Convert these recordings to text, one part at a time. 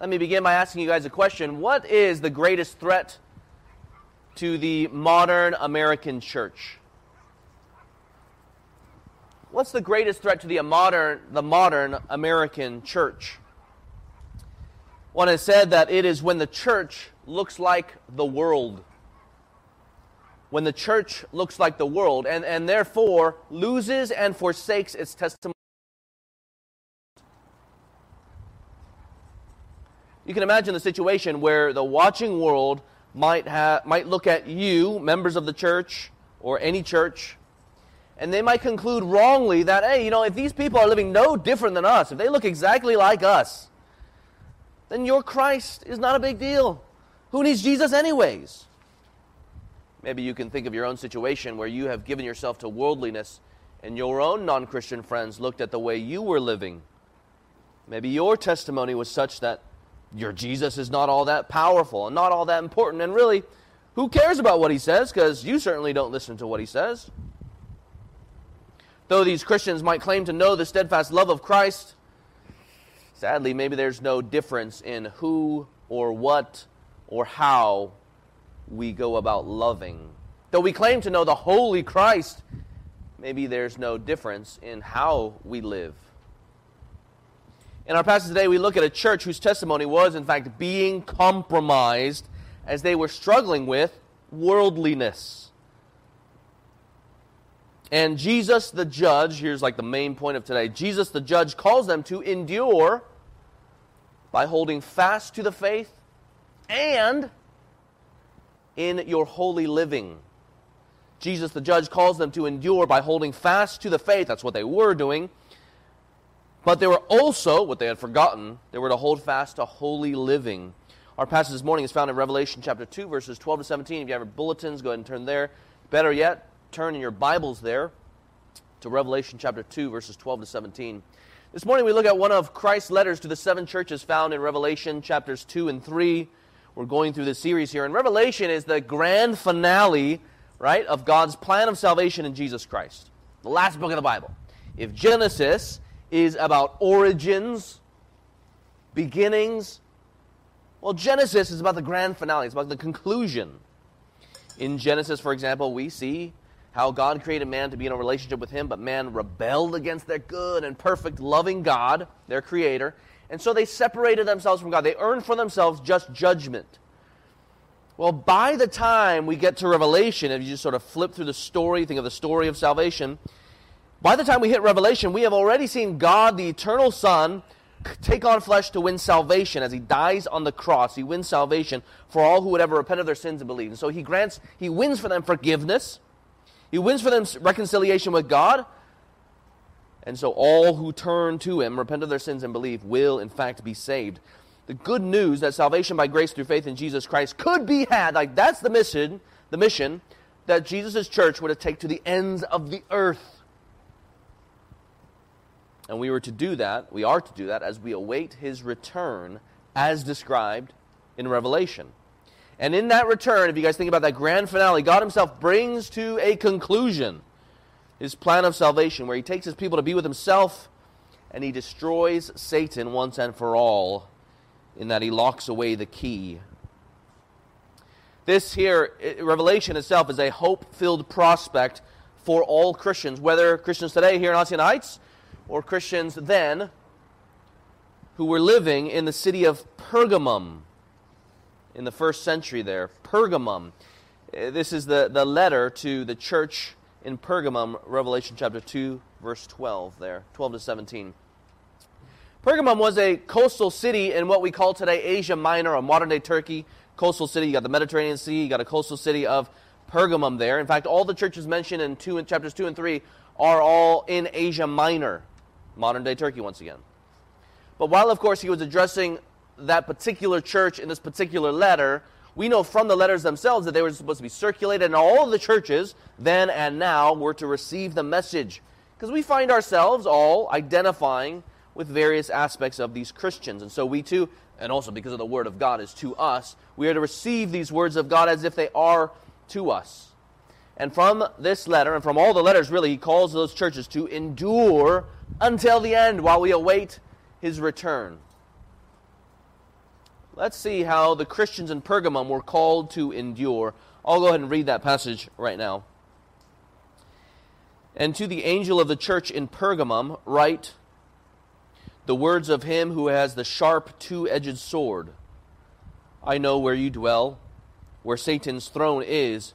Let me begin by asking you guys a question. What is the greatest threat to the modern American church? What's the greatest threat to the modern, the modern American church? One has said that it is when the church looks like the world. When the church looks like the world and, and therefore loses and forsakes its testimony. You can imagine the situation where the watching world might, have, might look at you, members of the church, or any church, and they might conclude wrongly that, hey, you know, if these people are living no different than us, if they look exactly like us, then your Christ is not a big deal. Who needs Jesus, anyways? Maybe you can think of your own situation where you have given yourself to worldliness and your own non Christian friends looked at the way you were living. Maybe your testimony was such that your Jesus is not all that powerful and not all that important. And really, who cares about what he says? Because you certainly don't listen to what he says. Though these Christians might claim to know the steadfast love of Christ, sadly, maybe there's no difference in who or what or how we go about loving. Though we claim to know the holy Christ, maybe there's no difference in how we live. In our passage today, we look at a church whose testimony was, in fact, being compromised as they were struggling with worldliness. And Jesus the judge, here's like the main point of today Jesus the judge calls them to endure by holding fast to the faith and in your holy living. Jesus the judge calls them to endure by holding fast to the faith. That's what they were doing. But they were also, what they had forgotten, they were to hold fast to holy living. Our passage this morning is found in Revelation chapter 2, verses 12 to 17. If you have your bulletins, go ahead and turn there. Better yet, turn in your Bibles there to Revelation chapter 2, verses 12 to 17. This morning we look at one of Christ's letters to the seven churches found in Revelation chapters 2 and 3. We're going through this series here. And Revelation is the grand finale, right, of God's plan of salvation in Jesus Christ. The last book of the Bible. If Genesis is about origins, beginnings, well, Genesis is about the grand finale, it's about the conclusion. In Genesis, for example, we see how God created man to be in a relationship with Him, but man rebelled against their good and perfect, loving God, their Creator, and so they separated themselves from God. They earned for themselves just judgment. Well, by the time we get to Revelation, if you just sort of flip through the story, think of the story of salvation, by the time we hit Revelation, we have already seen God, the eternal Son, take on flesh to win salvation as he dies on the cross. He wins salvation for all who would ever repent of their sins and believe. And so he grants, he wins for them forgiveness. He wins for them reconciliation with God. And so all who turn to him, repent of their sins, and believe will, in fact, be saved. The good news that salvation by grace through faith in Jesus Christ could be had, like that's the mission, the mission that Jesus' church would taken to the ends of the earth. And we were to do that, we are to do that as we await his return as described in Revelation. And in that return, if you guys think about that grand finale, God himself brings to a conclusion his plan of salvation, where he takes his people to be with himself and he destroys Satan once and for all, in that he locks away the key. This here, Revelation itself, is a hope filled prospect for all Christians, whether Christians today here in Hacienda Heights or Christians then who were living in the city of Pergamum in the first century there. Pergamum. Uh, this is the, the letter to the church in Pergamum, Revelation chapter 2, verse 12 there, 12 to 17. Pergamum was a coastal city in what we call today Asia Minor or modern day Turkey. Coastal city, you got the Mediterranean Sea, you got a coastal city of Pergamum there. In fact, all the churches mentioned in two, chapters 2 and 3 are all in Asia Minor, modern day Turkey once again. But while, of course, he was addressing that particular church in this particular letter, we know from the letters themselves that they were supposed to be circulated, and all the churches, then and now, were to receive the message. Because we find ourselves all identifying with various aspects of these Christians. And so we too, and also because of the Word of God is to us, we are to receive these words of God as if they are to us. And from this letter, and from all the letters really, he calls those churches to endure until the end while we await his return. let's see how the Christians in Pergamum were called to endure. I'll go ahead and read that passage right now. And to the angel of the church in Pergamum, write the words of him who has the sharp two edged sword. I know where you dwell, where Satan's throne is,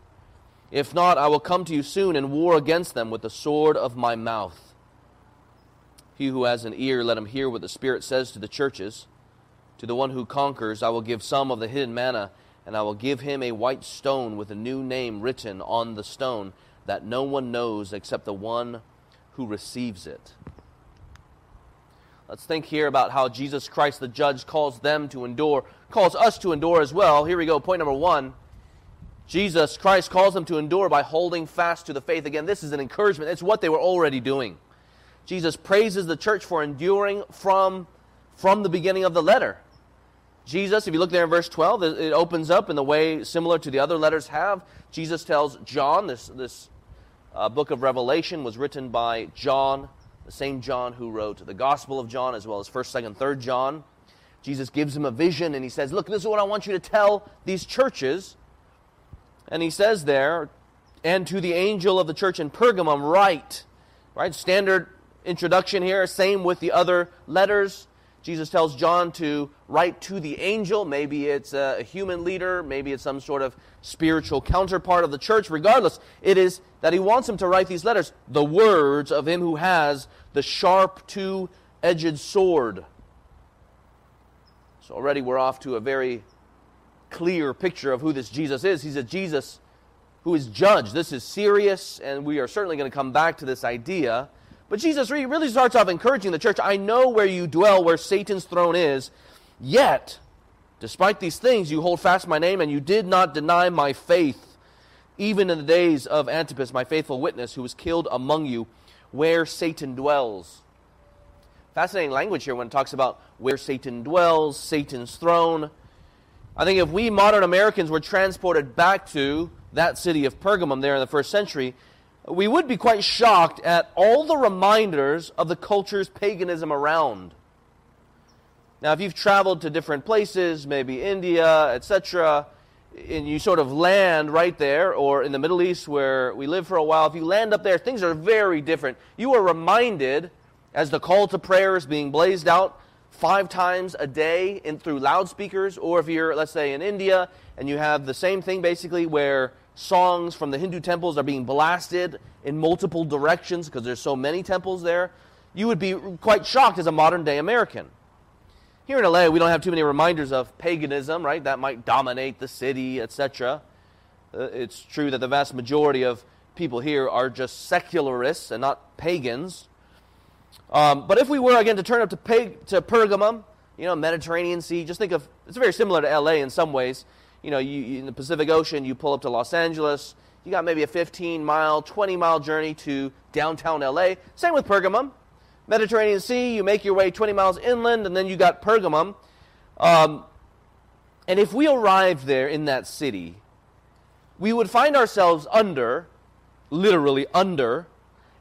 If not, I will come to you soon and war against them with the sword of my mouth. He who has an ear, let him hear what the Spirit says to the churches. To the one who conquers, I will give some of the hidden manna, and I will give him a white stone with a new name written on the stone that no one knows except the one who receives it. Let's think here about how Jesus Christ, the judge, calls them to endure, calls us to endure as well. Here we go. Point number one. Jesus Christ calls them to endure by holding fast to the faith. Again, this is an encouragement. It's what they were already doing. Jesus praises the church for enduring from, from the beginning of the letter. Jesus, if you look there in verse 12, it opens up in the way similar to the other letters have. Jesus tells John, this, this uh, book of Revelation was written by John, the same John who wrote the Gospel of John, as well as 1st, 2nd, 3rd John. Jesus gives him a vision and he says, Look, this is what I want you to tell these churches. And he says there, and to the angel of the church in Pergamum, write. Right? Standard introduction here, same with the other letters. Jesus tells John to write to the angel. Maybe it's a human leader, maybe it's some sort of spiritual counterpart of the church. Regardless, it is that he wants him to write these letters, the words of him who has the sharp two edged sword. So already we're off to a very clear picture of who this Jesus is. He's a Jesus who is judged. This is serious, and we are certainly going to come back to this idea. But Jesus really starts off encouraging the church I know where you dwell, where Satan's throne is, yet, despite these things, you hold fast my name, and you did not deny my faith, even in the days of Antipas, my faithful witness, who was killed among you, where Satan dwells. Fascinating language here when it talks about where Satan dwells, Satan's throne. I think if we modern Americans were transported back to that city of Pergamum there in the first century, we would be quite shocked at all the reminders of the culture's paganism around. Now, if you've traveled to different places, maybe India, etc., and you sort of land right there, or in the Middle East where we live for a while, if you land up there, things are very different. You are reminded, as the call to prayer is being blazed out five times a day in, through loudspeakers, or if you're, let's say, in India, and you have the same thing basically where songs from the Hindu temples are being blasted in multiple directions because there's so many temples there, you would be quite shocked as a modern day American. Here in LA, we don't have too many reminders of paganism, right? That might dominate the city, etc. Uh, it's true that the vast majority of people here are just secularists and not pagans. Um, but if we were, again, to turn up to, Pag- to Pergamum, you know, Mediterranean Sea, just think of it's very similar to LA in some ways you know, you, in the Pacific Ocean, you pull up to Los Angeles, you got maybe a 15 mile, 20 mile journey to downtown LA. Same with Pergamum. Mediterranean Sea, you make your way 20 miles inland, and then you got Pergamum. Um, and if we arrived there in that city, we would find ourselves under, literally under,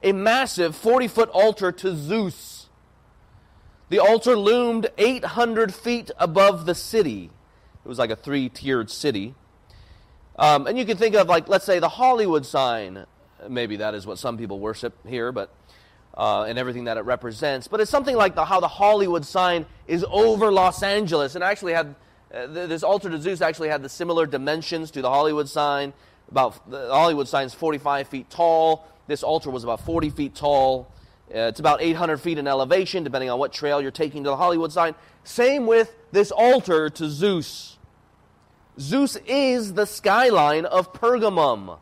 a massive 40 foot altar to Zeus. The altar loomed 800 feet above the city. It was like a three tiered city. Um, and you can think of, like, let's say the Hollywood sign. Maybe that is what some people worship here, but uh, and everything that it represents. But it's something like the, how the Hollywood sign is over Los Angeles. And actually had uh, this altar to Zeus actually had the similar dimensions to the Hollywood sign. About the Hollywood sign is 45 feet tall. This altar was about 40 feet tall. Uh, it's about 800 feet in elevation, depending on what trail you're taking to the Hollywood sign. Same with this altar to Zeus. Zeus is the skyline of Pergamum.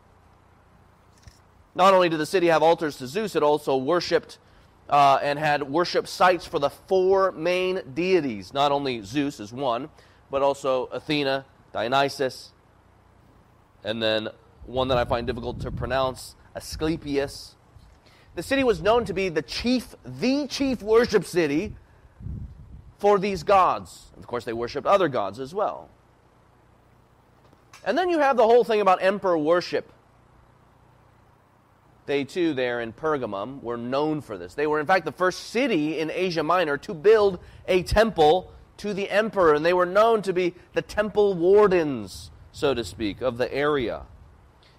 Not only did the city have altars to Zeus, it also worshipped uh, and had worship sites for the four main deities. Not only Zeus is one, but also Athena, Dionysus, and then one that I find difficult to pronounce, Asclepius. The city was known to be the chief, the chief worship city for these gods. Of course, they worshiped other gods as well. And then you have the whole thing about emperor worship. They too, there in Pergamum, were known for this. They were, in fact, the first city in Asia Minor to build a temple to the emperor, and they were known to be the temple wardens, so to speak, of the area.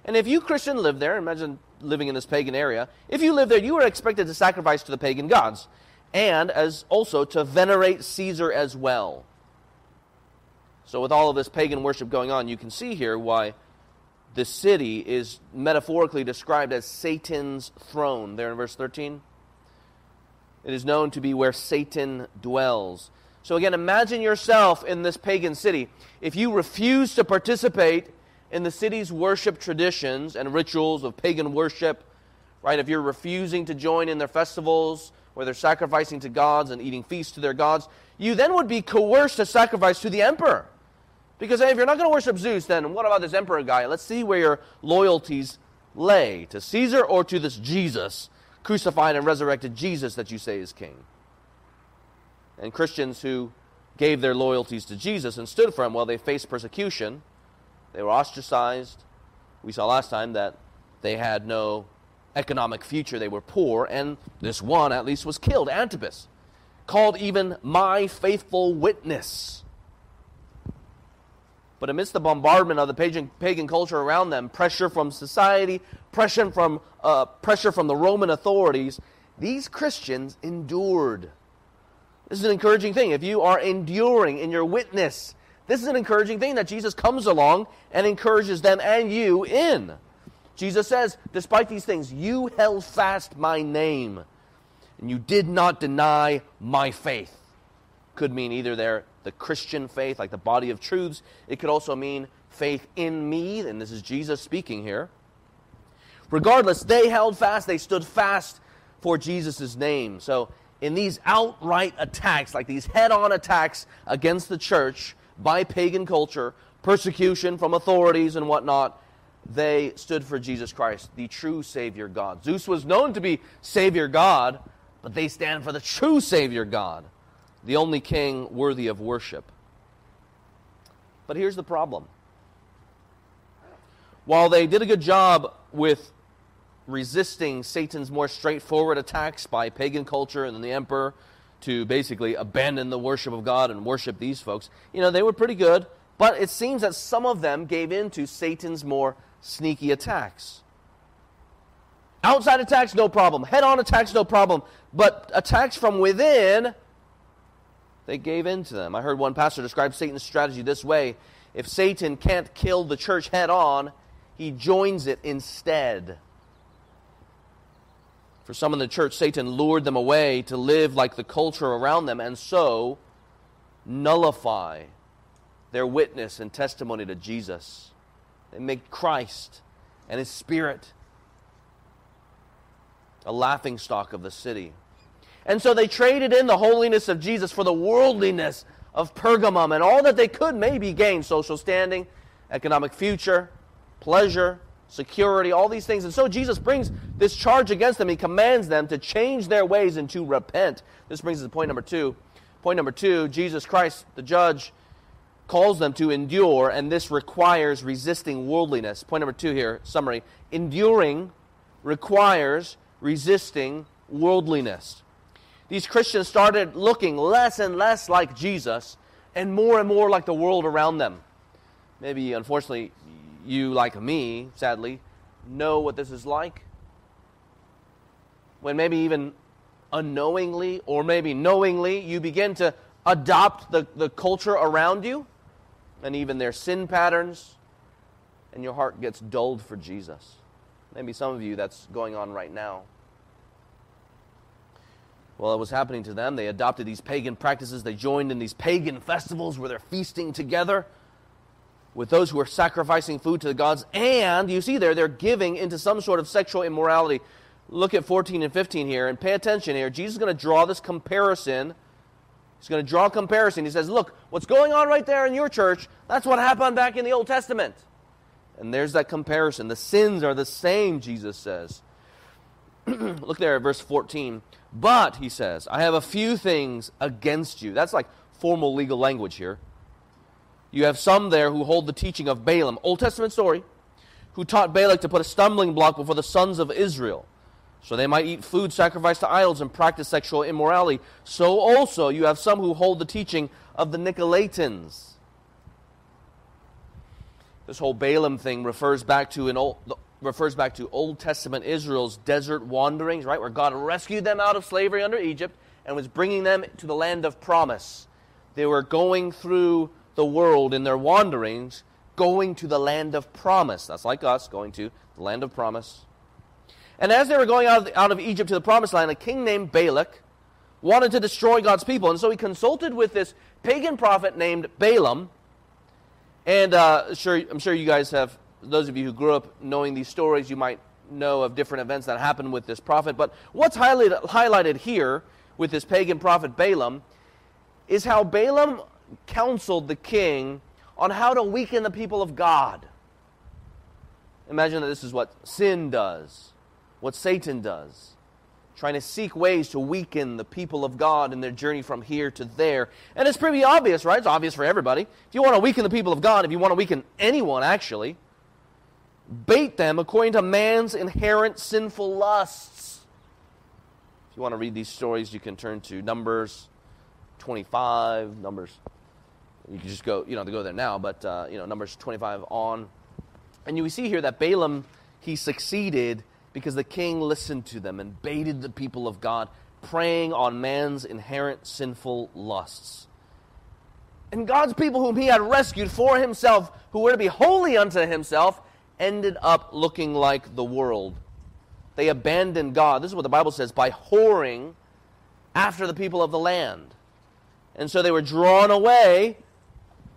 And if you Christian live there, imagine living in this pagan area, if you live there, you are expected to sacrifice to the pagan gods and as also to venerate Caesar as well. So with all of this pagan worship going on, you can see here why the city is metaphorically described as Satan's throne there in verse 13. It is known to be where Satan dwells. So again, imagine yourself in this pagan city. If you refuse to participate in the city's worship traditions and rituals of pagan worship, right? If you're refusing to join in their festivals where they're sacrificing to gods and eating feasts to their gods, you then would be coerced to sacrifice to the emperor. Because hey, if you're not going to worship Zeus, then what about this emperor guy? Let's see where your loyalties lay to Caesar or to this Jesus, crucified and resurrected Jesus that you say is king. And Christians who gave their loyalties to Jesus and stood for him, well, they faced persecution they were ostracized. We saw last time that they had no economic future. They were poor, and this one at least was killed, Antipas, called even my faithful witness. But amidst the bombardment of the pagan, pagan culture around them, pressure from society, pressure from, uh, pressure from the Roman authorities, these Christians endured. This is an encouraging thing. If you are enduring in your witness, this is an encouraging thing that Jesus comes along and encourages them and you in. Jesus says, Despite these things, you held fast my name, and you did not deny my faith. Could mean either there the Christian faith, like the body of truths. It could also mean faith in me, and this is Jesus speaking here. Regardless, they held fast, they stood fast for Jesus' name. So, in these outright attacks, like these head on attacks against the church, by pagan culture, persecution from authorities and whatnot, they stood for Jesus Christ, the true Savior God. Zeus was known to be Savior God, but they stand for the true Savior God, the only king worthy of worship. But here's the problem. While they did a good job with resisting Satan's more straightforward attacks by pagan culture and the emperor, to basically abandon the worship of God and worship these folks. You know, they were pretty good, but it seems that some of them gave in to Satan's more sneaky attacks. Outside attacks, no problem. Head on attacks, no problem. But attacks from within, they gave in to them. I heard one pastor describe Satan's strategy this way if Satan can't kill the church head on, he joins it instead. For some in the church, Satan lured them away to live like the culture around them and so nullify their witness and testimony to Jesus. They make Christ and his spirit a laughing stock of the city. And so they traded in the holiness of Jesus for the worldliness of Pergamum and all that they could maybe gain social standing, economic future, pleasure, security, all these things. And so Jesus brings this charge against them. He commands them to change their ways and to repent. This brings us to point number two. Point number two Jesus Christ, the judge, calls them to endure, and this requires resisting worldliness. Point number two here, summary. Enduring requires resisting worldliness. These Christians started looking less and less like Jesus and more and more like the world around them. Maybe, unfortunately, you, like me, sadly, know what this is like. When maybe even unknowingly or maybe knowingly you begin to adopt the, the culture around you and even their sin patterns, and your heart gets dulled for Jesus. Maybe some of you that's going on right now. Well, it was happening to them. They adopted these pagan practices. They joined in these pagan festivals where they're feasting together with those who are sacrificing food to the gods, and you see there, they're giving into some sort of sexual immorality. Look at 14 and 15 here, and pay attention here. Jesus is going to draw this comparison He's going to draw a comparison. He says, Look, what's going on right there in your church, that's what happened back in the Old Testament. And there's that comparison. The sins are the same, Jesus says. Look there at verse 14. But, he says, I have a few things against you. That's like formal legal language here. You have some there who hold the teaching of Balaam, Old Testament story, who taught Balak to put a stumbling block before the sons of Israel, so they might eat food sacrificed to idols and practice sexual immorality. So also you have some who hold the teaching of the Nicolaitans. This whole Balaam thing refers back to an old, refers back to Old Testament Israel's desert wanderings, right, where God rescued them out of slavery under Egypt and was bringing them to the land of promise. They were going through the world in their wanderings, going to the land of promise. That's like us going to the land of promise. And as they were going out of, the, out of Egypt to the promised land, a king named Balak wanted to destroy God's people. And so he consulted with this pagan prophet named Balaam. And uh, sure, I'm sure you guys have, those of you who grew up knowing these stories, you might know of different events that happened with this prophet. But what's highlighted, highlighted here with this pagan prophet Balaam is how Balaam counseled the king on how to weaken the people of God. Imagine that this is what sin does, what Satan does, trying to seek ways to weaken the people of God in their journey from here to there. And it's pretty obvious, right? It's obvious for everybody. If you want to weaken the people of God, if you want to weaken anyone, actually, bait them according to man's inherent sinful lusts. If you want to read these stories, you can turn to Numbers 25, Numbers you can just go, you know, to go there now, but, uh, you know, Numbers 25 on. And you see here that Balaam, he succeeded because the king listened to them and baited the people of God, preying on man's inherent sinful lusts. And God's people, whom he had rescued for himself, who were to be holy unto himself, ended up looking like the world. They abandoned God. This is what the Bible says by whoring after the people of the land. And so they were drawn away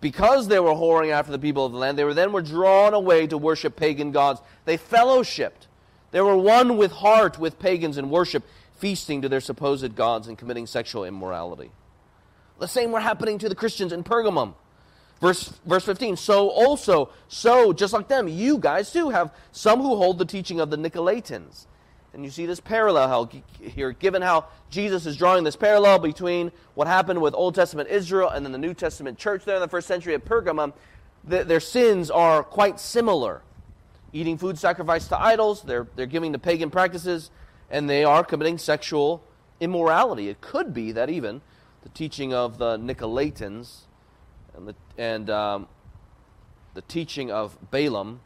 because they were whoring after the people of the land, they were then were drawn away to worship pagan gods. They fellowshipped. They were one with heart with pagans in worship, feasting to their supposed gods and committing sexual immorality. The same were happening to the Christians in Pergamum. Verse, verse 15, so also, so just like them, you guys too have some who hold the teaching of the Nicolaitans. And you see this parallel here, given how Jesus is drawing this parallel between what happened with Old Testament Israel and then the New Testament church there in the first century at Pergamum. their sins are quite similar. Eating food sacrificed to idols, they're, they're giving to pagan practices, and they are committing sexual immorality. It could be that even the teaching of the Nicolaitans and the, and, um, the teaching of Balaam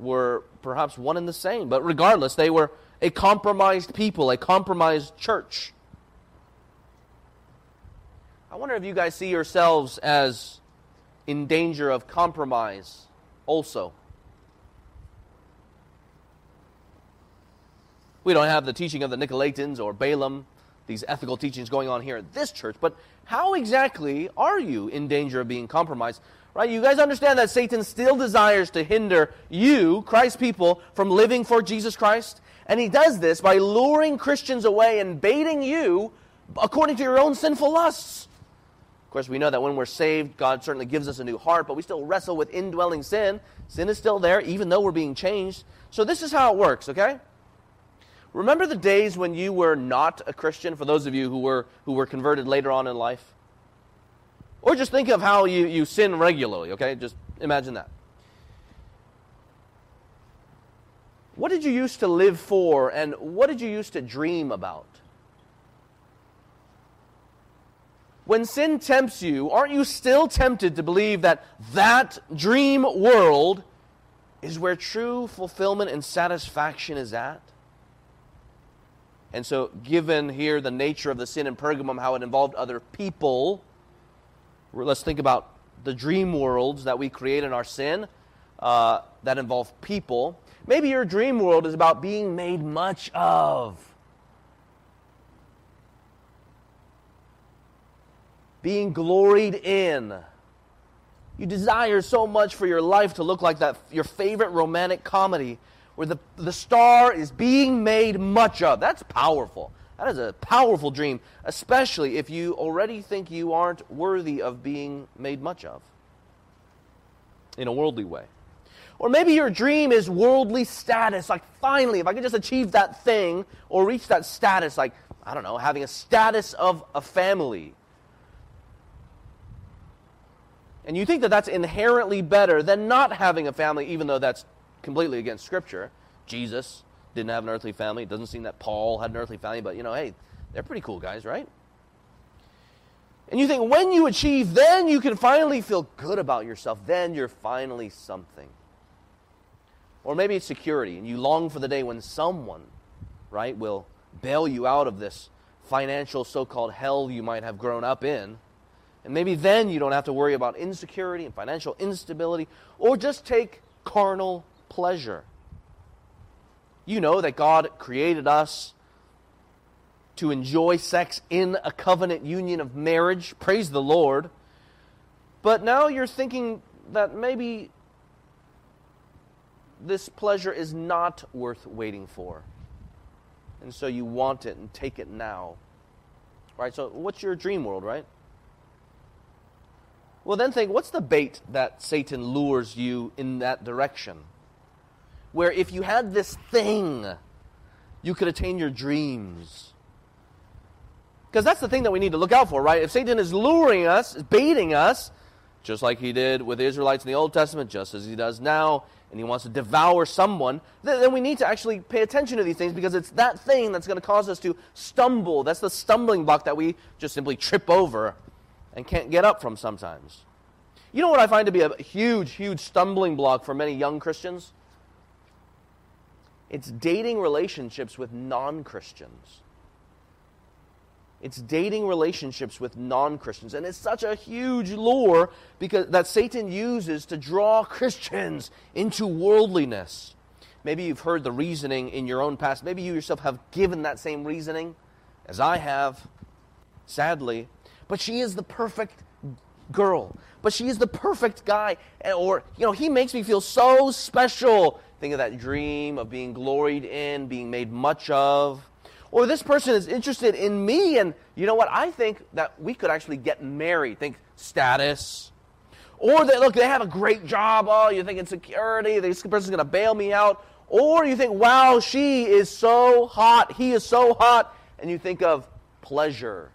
were perhaps one and the same. But regardless, they were a compromised people, a compromised church. I wonder if you guys see yourselves as in danger of compromise also. We don't have the teaching of the Nicolaitans or Balaam, these ethical teachings going on here at this church, but how exactly are you in danger of being compromised? Right? You guys understand that Satan still desires to hinder you, Christ's people, from living for Jesus Christ? And he does this by luring Christians away and baiting you according to your own sinful lusts. Of course, we know that when we're saved, God certainly gives us a new heart, but we still wrestle with indwelling sin. Sin is still there, even though we're being changed. So, this is how it works, okay? Remember the days when you were not a Christian, for those of you who were, who were converted later on in life? Or just think of how you, you sin regularly, okay? Just imagine that. What did you used to live for, and what did you used to dream about? When sin tempts you, aren't you still tempted to believe that that dream world is where true fulfillment and satisfaction is at? And so, given here the nature of the sin in Pergamum, how it involved other people, let's think about the dream worlds that we create in our sin uh, that involve people. Maybe your dream world is about being made much of. Being gloried in. You desire so much for your life to look like that your favorite romantic comedy where the, the star is being made much of. That's powerful. That is a powerful dream, especially if you already think you aren't worthy of being made much of in a worldly way. Or maybe your dream is worldly status. Like, finally, if I could just achieve that thing or reach that status, like, I don't know, having a status of a family. And you think that that's inherently better than not having a family, even though that's completely against Scripture. Jesus didn't have an earthly family. It doesn't seem that Paul had an earthly family, but you know, hey, they're pretty cool guys, right? And you think when you achieve, then you can finally feel good about yourself. Then you're finally something. Or maybe it's security, and you long for the day when someone, right, will bail you out of this financial so called hell you might have grown up in. And maybe then you don't have to worry about insecurity and financial instability, or just take carnal pleasure. You know that God created us to enjoy sex in a covenant union of marriage. Praise the Lord. But now you're thinking that maybe this pleasure is not worth waiting for. And so you want it and take it now. Right? So, what's your dream world, right? Well, then think what's the bait that Satan lures you in that direction? Where if you had this thing, you could attain your dreams. Because that's the thing that we need to look out for, right? If Satan is luring us, is baiting us, just like he did with the Israelites in the Old Testament, just as he does now, and he wants to devour someone, then we need to actually pay attention to these things because it's that thing that's going to cause us to stumble. That's the stumbling block that we just simply trip over and can't get up from sometimes. You know what I find to be a huge, huge stumbling block for many young Christians? It's dating relationships with non Christians. It's dating relationships with non Christians. And it's such a huge lure because, that Satan uses to draw Christians into worldliness. Maybe you've heard the reasoning in your own past. Maybe you yourself have given that same reasoning, as I have, sadly. But she is the perfect girl. But she is the perfect guy. Or, you know, he makes me feel so special. Think of that dream of being gloried in, being made much of or this person is interested in me, and you know what? I think that we could actually get married. Think status. Or that, look, they have a great job. Oh, you think insecurity. This person's going to bail me out. Or you think, wow, she is so hot. He is so hot. And you think of pleasure.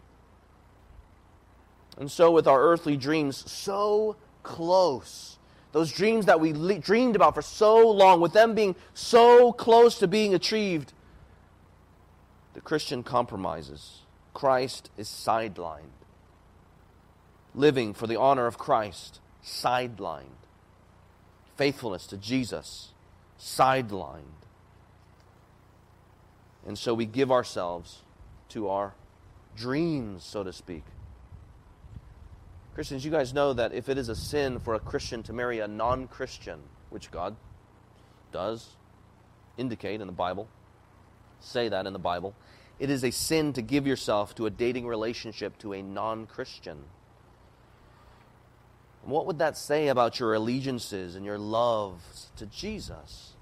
And so, with our earthly dreams, so close. Those dreams that we le- dreamed about for so long, with them being so close to being achieved, the Christian compromises. Christ is sidelined. Living for the honor of Christ, sidelined. Faithfulness to Jesus, sidelined. And so we give ourselves to our dreams, so to speak. Christians, you guys know that if it is a sin for a Christian to marry a non Christian, which God does indicate in the Bible, say that in the Bible. It is a sin to give yourself to a dating relationship to a non Christian. What would that say about your allegiances and your loves to Jesus?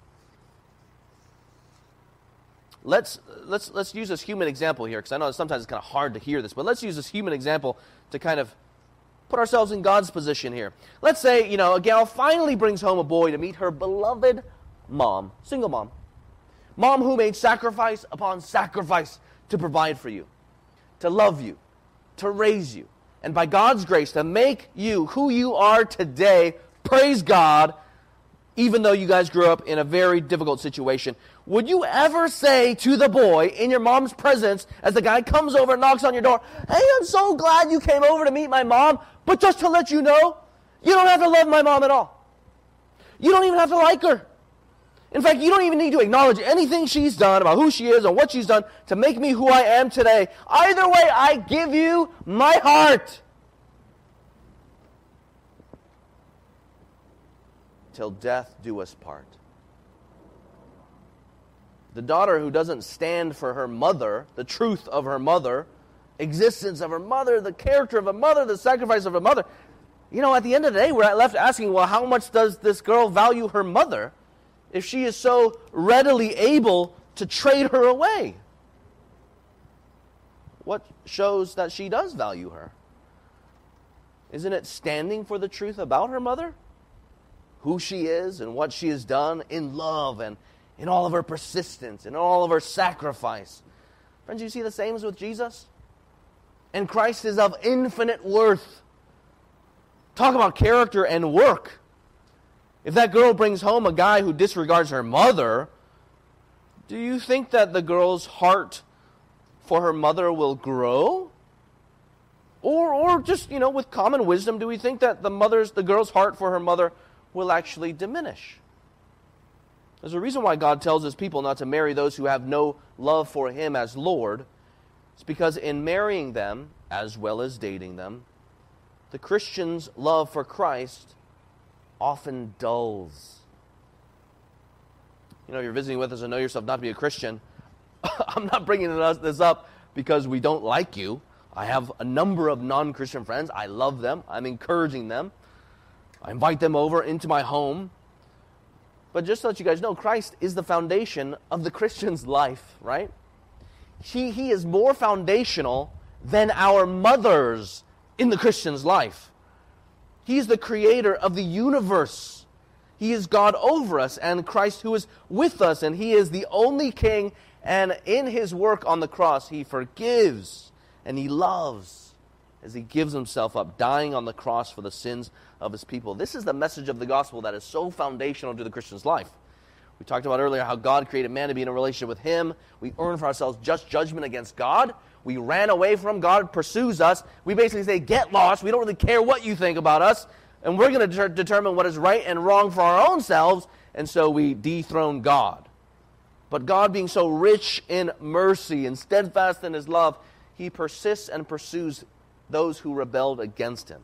Let's, let's, let's use this human example here, because I know sometimes it's kind of hard to hear this, but let's use this human example to kind of put ourselves in God's position here. Let's say, you know, a gal finally brings home a boy to meet her beloved mom, single mom. Mom who made sacrifice upon sacrifice to provide for you, to love you, to raise you, and by God's grace to make you who you are today. Praise God, even though you guys grew up in a very difficult situation. Would you ever say to the boy in your mom's presence, as the guy comes over and knocks on your door, Hey, I'm so glad you came over to meet my mom, but just to let you know, you don't have to love my mom at all. You don't even have to like her. In fact, you don't even need to acknowledge anything she's done about who she is or what she's done to make me who I am today. Either way, I give you my heart. Till death do us part. The daughter who doesn't stand for her mother, the truth of her mother, existence of her mother, the character of a mother, the sacrifice of a mother. You know, at the end of the day, we're left asking, well, how much does this girl value her mother? if she is so readily able to trade her away? what shows that she does value her? Isn't it standing for the truth about her mother? Who she is and what she has done in love and in all of her persistence and all of her sacrifice. Friends, you see the same as with Jesus? And Christ is of infinite worth. Talk about character and work. If that girl brings home a guy who disregards her mother, do you think that the girl's heart for her mother will grow? Or, or just, you know, with common wisdom, do we think that the mother's, the girl's heart for her mother will actually diminish? There's a reason why God tells his people not to marry those who have no love for him as Lord. It's because in marrying them, as well as dating them, the Christian's love for Christ often dulls. You know, if you're visiting with us and know yourself not to be a Christian, I'm not bringing this up because we don't like you. I have a number of non Christian friends. I love them. I'm encouraging them. I invite them over into my home. But just to let you guys know, Christ is the foundation of the Christian's life, right? He, he is more foundational than our mothers in the Christian's life. He's the creator of the universe. He is God over us and Christ who is with us, and He is the only King. And in His work on the cross, He forgives and He loves as He gives Himself up, dying on the cross for the sins of His people. This is the message of the gospel that is so foundational to the Christian's life. We talked about earlier how God created man to be in a relationship with Him. We earn for ourselves just judgment against God. We ran away from God, pursues us. We basically say, get lost. We don't really care what you think about us. And we're going to de- determine what is right and wrong for our own selves. And so we dethrone God. But God, being so rich in mercy and steadfast in his love, he persists and pursues those who rebelled against him.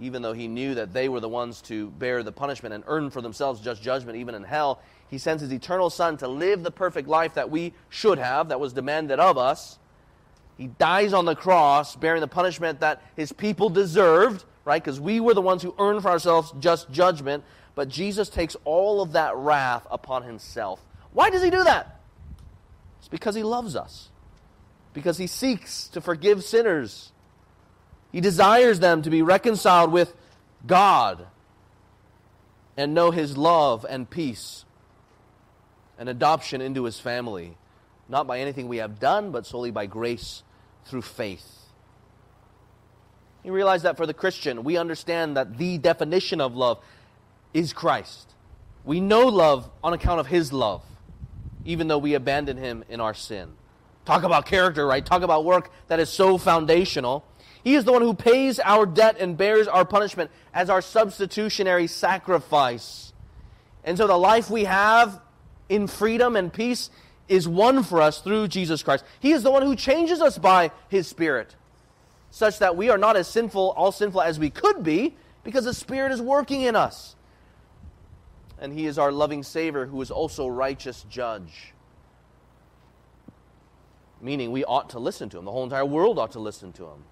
Even though he knew that they were the ones to bear the punishment and earn for themselves just judgment, even in hell, he sends his eternal Son to live the perfect life that we should have, that was demanded of us. He dies on the cross, bearing the punishment that his people deserved, right? Because we were the ones who earned for ourselves just judgment. But Jesus takes all of that wrath upon himself. Why does he do that? It's because he loves us, because he seeks to forgive sinners. He desires them to be reconciled with God and know his love and peace an adoption into his family, not by anything we have done, but solely by grace through faith. You realize that for the Christian, we understand that the definition of love is Christ. We know love on account of his love, even though we abandon him in our sin. Talk about character, right? Talk about work that is so foundational. He is the one who pays our debt and bears our punishment as our substitutionary sacrifice. And so the life we have in freedom and peace is won for us through Jesus Christ. He is the one who changes us by his Spirit, such that we are not as sinful, all sinful as we could be, because the Spirit is working in us. And he is our loving Savior who is also righteous judge. Meaning we ought to listen to him. The whole entire world ought to listen to him.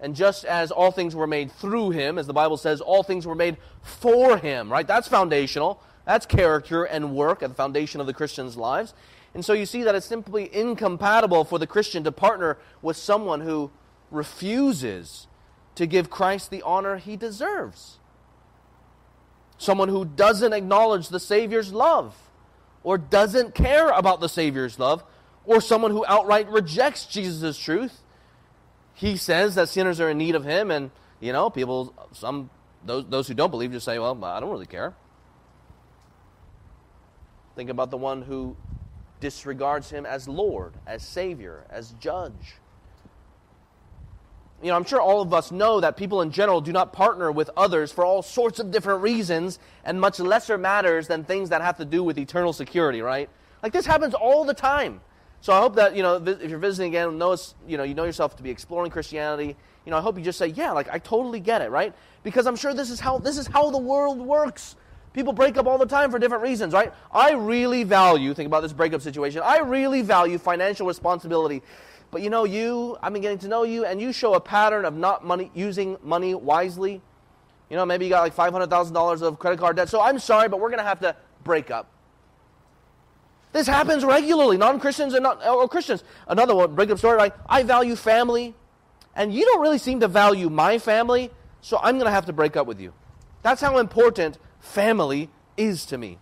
And just as all things were made through him, as the Bible says, all things were made for him, right? That's foundational. That's character and work at the foundation of the Christian's lives. And so you see that it's simply incompatible for the Christian to partner with someone who refuses to give Christ the honor he deserves. Someone who doesn't acknowledge the Savior's love, or doesn't care about the Savior's love, or someone who outright rejects Jesus' truth. He says that sinners are in need of him, and you know, people, some those those who don't believe just say, "Well, I don't really care." Think about the one who disregards him as Lord, as Savior, as Judge. You know, I'm sure all of us know that people in general do not partner with others for all sorts of different reasons and much lesser matters than things that have to do with eternal security, right? Like this happens all the time. So I hope that, you know, if you're visiting again, know you know, you know yourself to be exploring Christianity, you know, I hope you just say, yeah, like I totally get it, right? Because I'm sure this is how this is how the world works. People break up all the time for different reasons, right? I really value, think about this breakup situation, I really value financial responsibility. But you know, you, I've been getting to know you, and you show a pattern of not money, using money wisely. You know, maybe you got like $500,000 of credit card debt. So I'm sorry, but we're going to have to break up. This happens regularly, non Christians and not, or Christians. Another one, breakup story, right? I value family, and you don't really seem to value my family, so I'm going to have to break up with you. That's how important family is to me.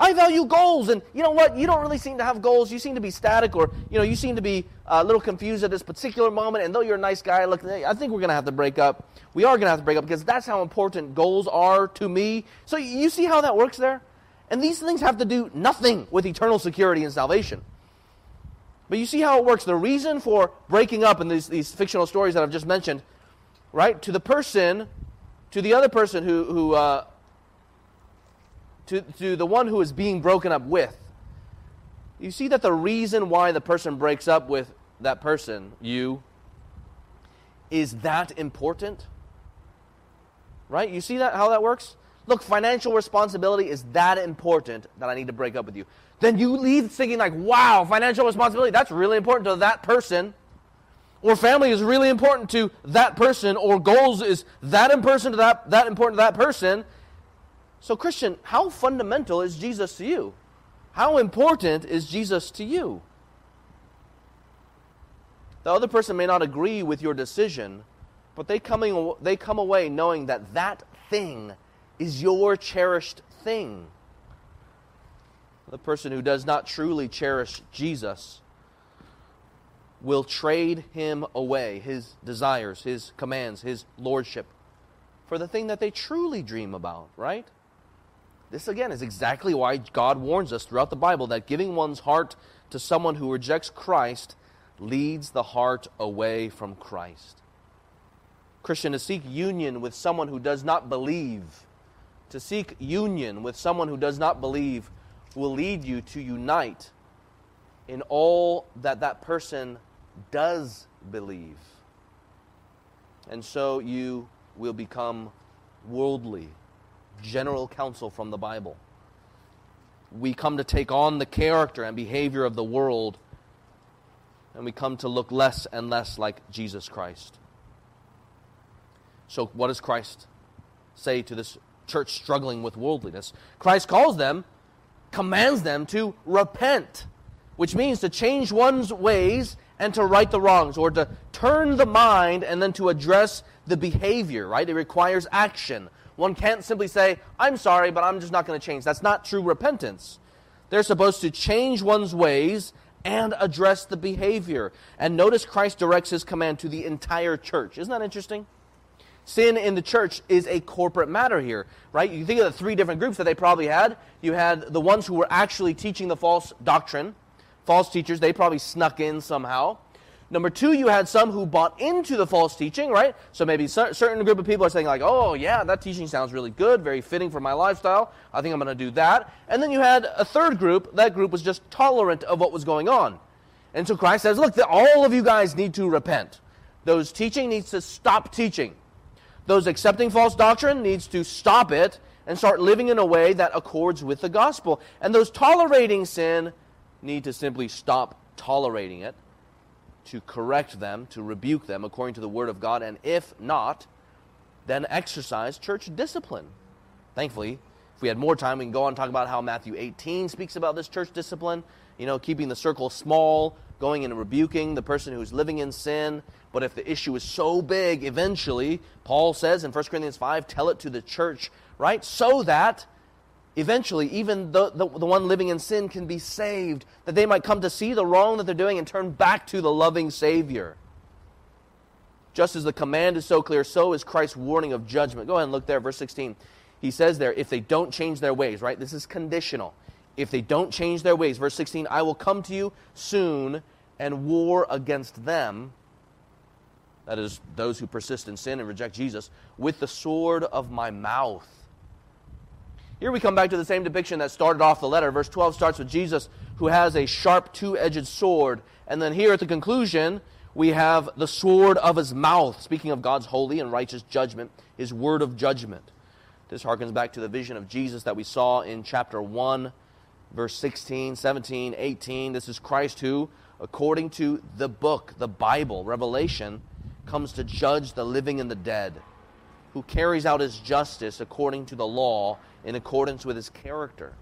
I value goals, and you know what? You don't really seem to have goals. You seem to be static, or you know, you seem to be uh, a little confused at this particular moment. And though you're a nice guy, look, I think we're going to have to break up. We are going to have to break up because that's how important goals are to me. So you see how that works there? And these things have to do nothing with eternal security and salvation. But you see how it works. The reason for breaking up in these, these fictional stories that I've just mentioned, right? To the person, to the other person who, who uh, to, to the one who is being broken up with, you see that the reason why the person breaks up with that person, you, is that important? Right? You see that how that works? Look, financial responsibility is that important that I need to break up with you. Then you leave thinking like, wow, financial responsibility, that's really important to that person. Or family is really important to that person, or goals is that important to that, that important to that person. So, Christian, how fundamental is Jesus to you? How important is Jesus to you? The other person may not agree with your decision, but they, coming, they come away knowing that that thing is your cherished thing. The person who does not truly cherish Jesus will trade him away, his desires, his commands, his lordship, for the thing that they truly dream about, right? This, again, is exactly why God warns us throughout the Bible that giving one's heart to someone who rejects Christ leads the heart away from Christ. Christian, to seek union with someone who does not believe, to seek union with someone who does not believe, will lead you to unite in all that that person does believe. And so you will become worldly general counsel from the Bible. We come to take on the character and behavior of the world, and we come to look less and less like Jesus Christ. So, what does Christ say to this church struggling with worldliness? Christ calls them, commands them to repent, which means to change one's ways and to right the wrongs, or to turn the mind and then to address the behavior, right? It requires action. One can't simply say, I'm sorry, but I'm just not going to change. That's not true repentance. They're supposed to change one's ways and address the behavior. And notice Christ directs his command to the entire church. Isn't that interesting? Sin in the church is a corporate matter here, right? You think of the three different groups that they probably had. You had the ones who were actually teaching the false doctrine, false teachers, they probably snuck in somehow. Number two, you had some who bought into the false teaching, right? So maybe certain group of people are saying, like, oh, yeah, that teaching sounds really good, very fitting for my lifestyle. I think I'm going to do that. And then you had a third group. That group was just tolerant of what was going on. And so Christ says, look, all of you guys need to repent. Those teaching needs to stop teaching. Those accepting false doctrine needs to stop it and start living in a way that accords with the gospel. And those tolerating sin need to simply stop tolerating it to correct them, to rebuke them according to the Word of God, and if not, then exercise church discipline. Thankfully, if we had more time, we can go on and talk about how Matthew 18 speaks about this church discipline. You know, keeping the circle small, going and rebuking the person who's living in sin. But if the issue is so big, eventually, Paul says in 1 Corinthians 5, tell it to the church, right? So that eventually even the, the, the, one living in sin can be saved, that they might come to see the wrong that they're doing and turn back to the loving Savior. Just as the command is so clear, so is Christ's warning of judgment. Go ahead and look there, verse 16. He says there, if they don't change their ways, right? This is conditional. If they don't change their ways, verse 16, I will come to you soon and war against them, that is, those who persist in sin and reject Jesus, with the sword of my mouth. Here we come back to the same depiction that started off the letter. Verse 12 starts with Jesus who has a sharp two edged sword. And then here at the conclusion, we have the sword of his mouth, speaking of God's holy and righteous judgment, his word of judgment. This harkens back to the vision of Jesus that we saw in chapter 1, verse 16, 17, 18. This is Christ who, according to the book, the Bible, Revelation, comes to judge the living and the dead, who carries out his justice according to the law in accordance with his character.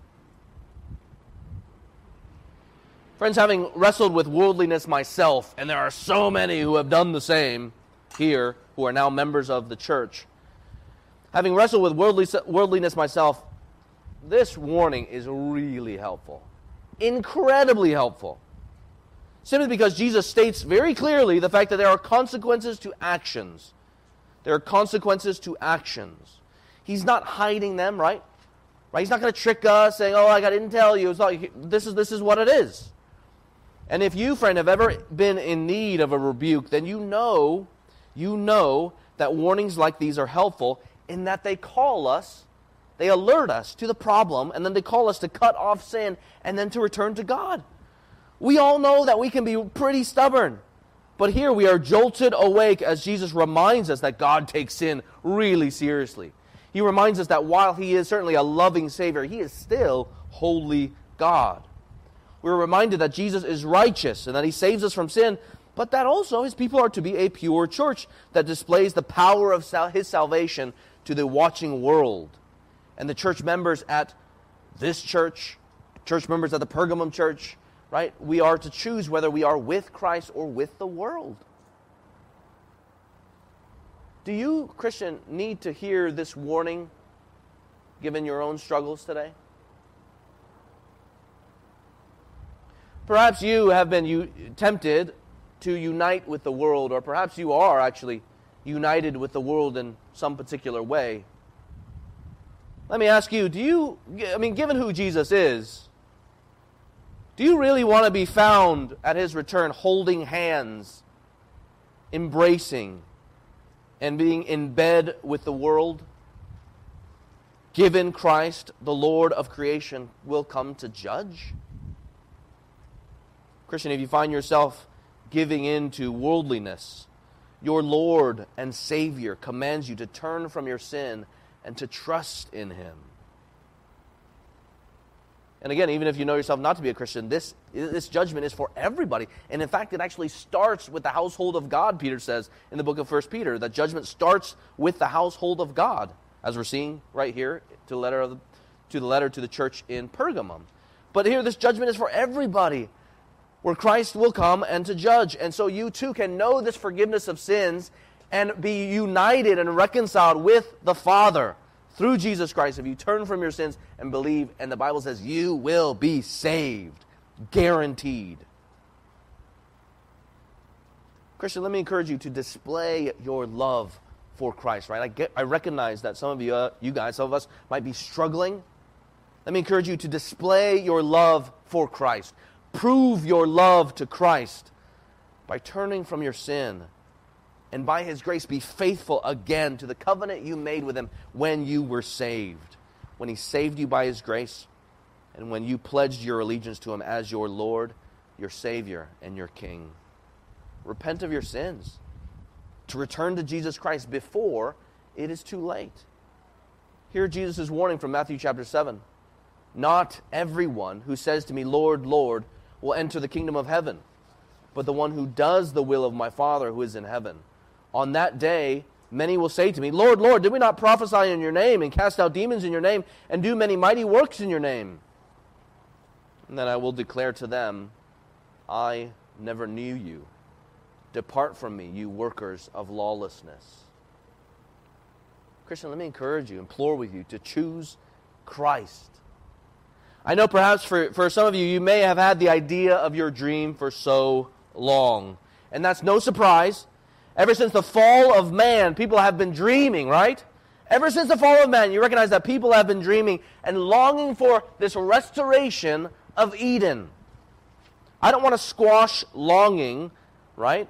Friends, having wrestled with worldliness myself, and there are so many who have done the same here who are now members of the church, having wrestled with worldly, worldliness myself, this warning is really helpful. Incredibly helpful. Simply because Jesus states very clearly the fact that there are consequences to actions. There are consequences to actions. He's not hiding them, right? Right? He's not going to trick us saying, "Oh, I didn't tell you." It's like this is this is what it is. And if you, friend, have ever been in need of a rebuke, then you know, you know that warnings like these are helpful in that they call us, they alert us to the problem, and then they call us to cut off sin and then to return to God. We all know that we can be pretty stubborn. But here we are jolted awake as Jesus reminds us that God takes sin really seriously. He reminds us that while He is certainly a loving Savior, He is still holy God. We're reminded that Jesus is righteous and that He saves us from sin, but that also His people are to be a pure church that displays the power of His salvation to the watching world. And the church members at this church, church members at the Pergamum church, right? We are to choose whether we are with Christ or with the world. Do you, Christian, need to hear this warning given your own struggles today? Perhaps you have been tempted to unite with the world, or perhaps you are actually united with the world in some particular way. Let me ask you, do you, I mean, given who Jesus is, do you really want to be found at his return holding hands, embracing, and being in bed with the world, given Christ, the Lord of creation, will come to judge? Christian, if you find yourself giving in to worldliness, your Lord and Savior commands you to turn from your sin and to trust in Him. And again, even if you know yourself not to be a Christian, this, this judgment is for everybody. And in fact, it actually starts with the household of God, Peter says in the book of 1 Peter. That judgment starts with the household of God, as we're seeing right here to the letter, of the, to, the letter to the church in Pergamum. But here, this judgment is for everybody, where Christ will come and to judge. And so you too can know this forgiveness of sins and be united and reconciled with the Father through Jesus Christ, if you turn from your sins and believe, and the Bible says you will be saved, guaranteed. Christian, let me encourage you to display your love for Christ, right? I, get, I recognize that some of you, uh, you guys, some of us might be struggling. Let me encourage you to display your love for Christ. Prove your love to Christ by turning from your sin and by his grace be faithful again to the covenant you made with him when you were saved. When he saved you by his grace, and when you pledged your allegiance to him as your Lord, your Savior, and your King. Repent of your sins. To return to Jesus Christ before it is too late. Here Jesus' warning from Matthew chapter 7. Not everyone who says to me, Lord, Lord, will enter the kingdom of heaven, but the one who does the will of my Father who is in heaven. On that day, many will say to me, Lord, Lord, did we not prophesy in your name and cast out demons in your name and do many mighty works in your name? And then I will declare to them, I never knew you. Depart from me, you workers of lawlessness. Christian, let me encourage you, implore with you to choose Christ. I know perhaps for, for some of you, you may have had the idea of your dream for so long. And that's no surprise Ever since the fall of man, people have been dreaming, right? Ever since the fall of man, you recognize that people have been dreaming and longing for this restoration of Eden. I don't want to squash longing, right?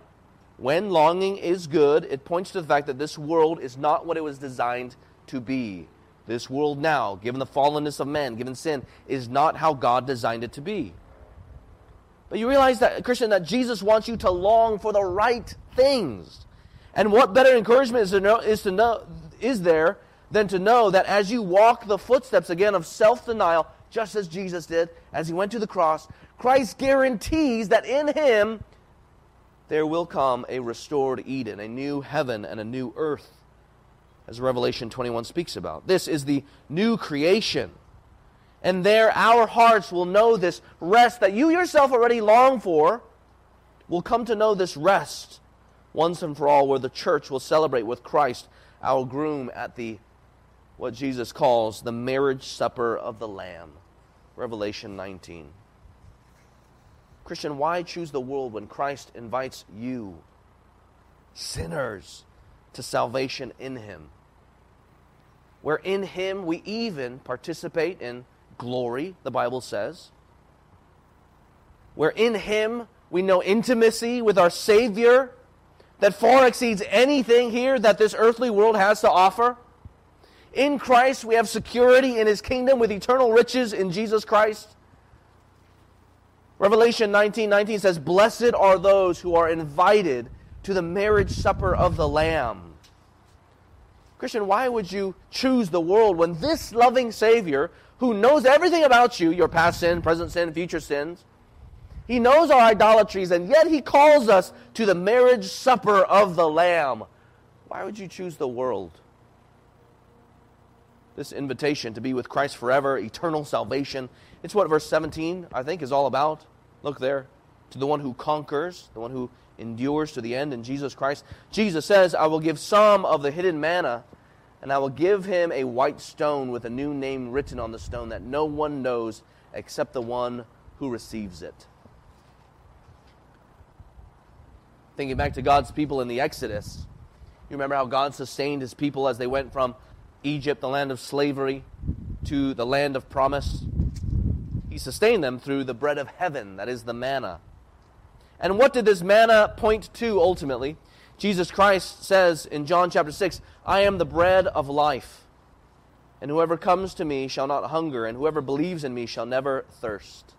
When longing is good, it points to the fact that this world is not what it was designed to be. This world now, given the fallenness of man, given sin, is not how God designed it to be. But you realize that, Christian, that Jesus wants you to long for the right things. And what better encouragement is, to know, is, to know, is there than to know that as you walk the footsteps again of self denial, just as Jesus did as he went to the cross, Christ guarantees that in him there will come a restored Eden, a new heaven and a new earth, as Revelation 21 speaks about. This is the new creation And there, our hearts will know this rest that you yourself already long for, will come to know this rest once and for all, where the church will celebrate with Christ, our groom, at the what Jesus calls the marriage supper of the Lamb. Revelation 19. Christian, why choose the world when Christ invites you, sinners, to salvation in Him? Where in Him we even participate in glory, the Bible says. Where in Him we know intimacy with our Savior that far exceeds anything here that this earthly world has to offer. In Christ, we have security in His kingdom with eternal riches in Jesus Christ. Revelation 19 19 says, Blessed are those who are invited to the marriage supper of the Lamb. Christian, why would you choose the world when this loving Savior, who knows everything about you, your past sin, present sin, future sins, he knows our idolatries, and yet He calls us to the marriage supper of the Lamb? Why would you choose the world? this invitation to be with Christ forever, eternal salvation. It's what verse 17, I think, is all about. Look there. To the one who conquers, the one who endures to the end in Jesus Christ. Jesus says, I will give some of the hidden manna, and I will give him a white stone with a new name written on the stone that no one knows except the one who receives it. Thinking back to God's people in the Exodus, you remember how God sustained his people as they went from Egypt, the land of slavery, to the land of promise. He sustained them through the bread of heaven, that is the manna. And what did this manna point to ultimately? Jesus Christ says in John chapter 6, I am the bread of life. And whoever comes to me shall not hunger, and whoever believes in me shall never thirst.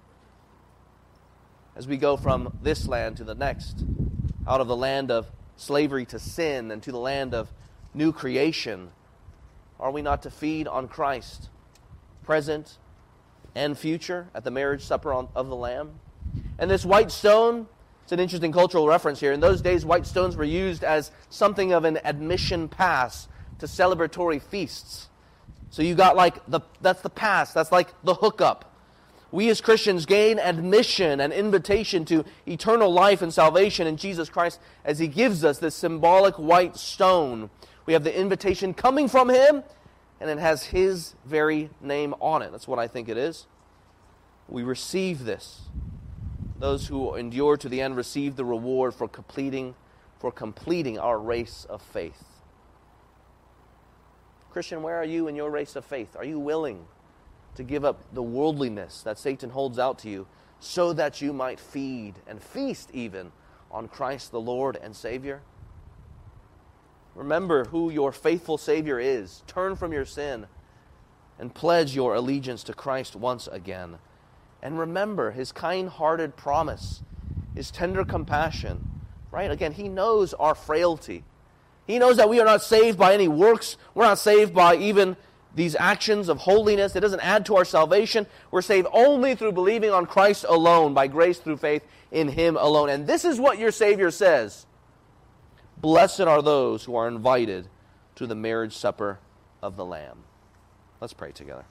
As we go from this land to the next, out of the land of slavery to sin and to the land of new creation, are we not to feed on Christ, present and future, at the marriage supper of the Lamb? And this white stone, it's an interesting cultural reference here. In those days, white stones were used as something of an admission pass to celebratory feasts. So you got like the that's the pass, that's like the hookup. We as Christians gain admission and invitation to eternal life and salvation in Jesus Christ as He gives us this symbolic white stone we have the invitation coming from him, and it has his very name on it. That's what I think it is. We receive this. Those who endure to the end receive the reward for completing for completing our race of faith. Christian, where are you in your race of faith? Are you willing to give up the worldliness that Satan holds out to you so that you might feed and feast even on Christ the Lord and Savior? Remember who your faithful Savior is. Turn from your sin and pledge your allegiance to Christ once again. And remember his kind hearted promise, his tender compassion. Right? Again, he knows our frailty. He knows that we are not saved by any works. We're not saved by even these actions of holiness. It doesn't add to our salvation. We're saved only through believing on Christ alone, by grace through faith in Him alone. And this is what your Savior says Blessed are those who are invited to the marriage supper of the Lamb. Let's pray together.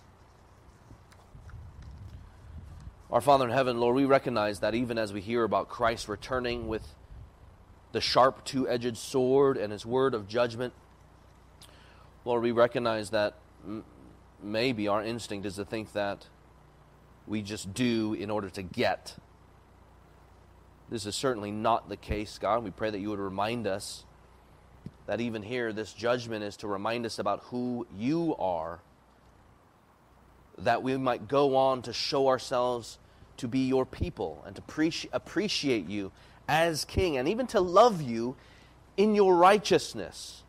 Our Father in heaven, Lord, we recognize that even as we hear about Christ returning with the sharp two edged sword and his word of judgment, Lord, we recognize that maybe our instinct is to think that we just do in order to get this is certainly not the case, God. We pray that you would remind us that even here, this judgment is to remind us about who you are, that we might go on to show ourselves to be your people and to appreciate you as King and even to love you in your righteousness.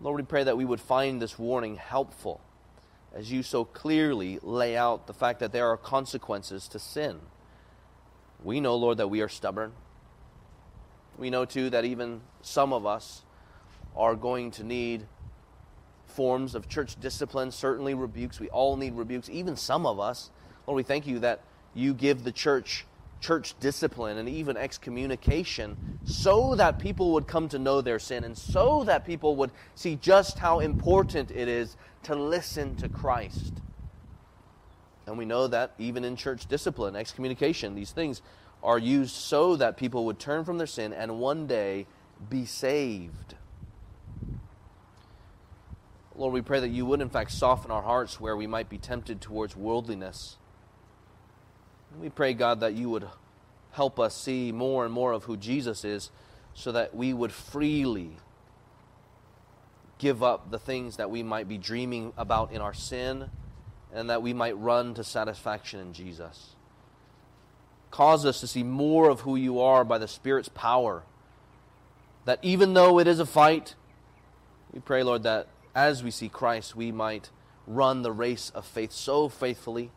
Lord, we pray that we would find this warning helpful as you so clearly lay out the fact that there are consequences to sin. We know, Lord, that we are stubborn. We know, too, that even some of us are going to need forms of church discipline, certainly rebukes. We all need rebukes, even some of us. Lord, we thank you that you give the church church discipline and even excommunication so that people would come to know their sin and so that people would see just how important it is to listen to Christ. And we know that even in church discipline, excommunication, these things are used so that people would turn from their sin and one day be saved. Lord, we pray that you would, in fact, soften our hearts where we might be tempted towards worldliness. We pray, God, that you would help us see more and more of who Jesus is so that we would freely give up the things that we might be dreaming about in our sin and that we might run to satisfaction in Jesus. Cause us to see more of who you are by the Spirit's power. That even though it is a fight, we pray, Lord, that as we see Christ, we might run the race of faith so faithfully,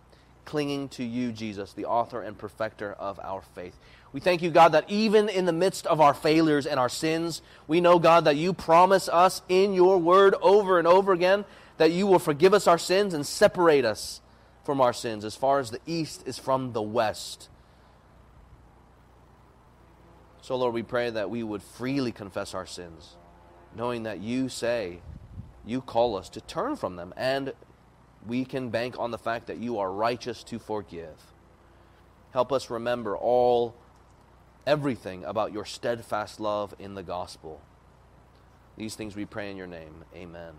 clinging to you, Jesus, the author and perfecter of our faith. We thank you, God, that even in the midst of our failures and our sins, we know, God, that you promise us in your word over and over again that you will forgive us our sins and separate us from our sins as far as the east is from the west. So, Lord, we pray that we would freely confess our sins, knowing that you say, you call us to turn from them, and we can bank on the fact that you are righteous to forgive. Help us remember all everything about your steadfast love in the gospel. These things we pray in your name. Amen.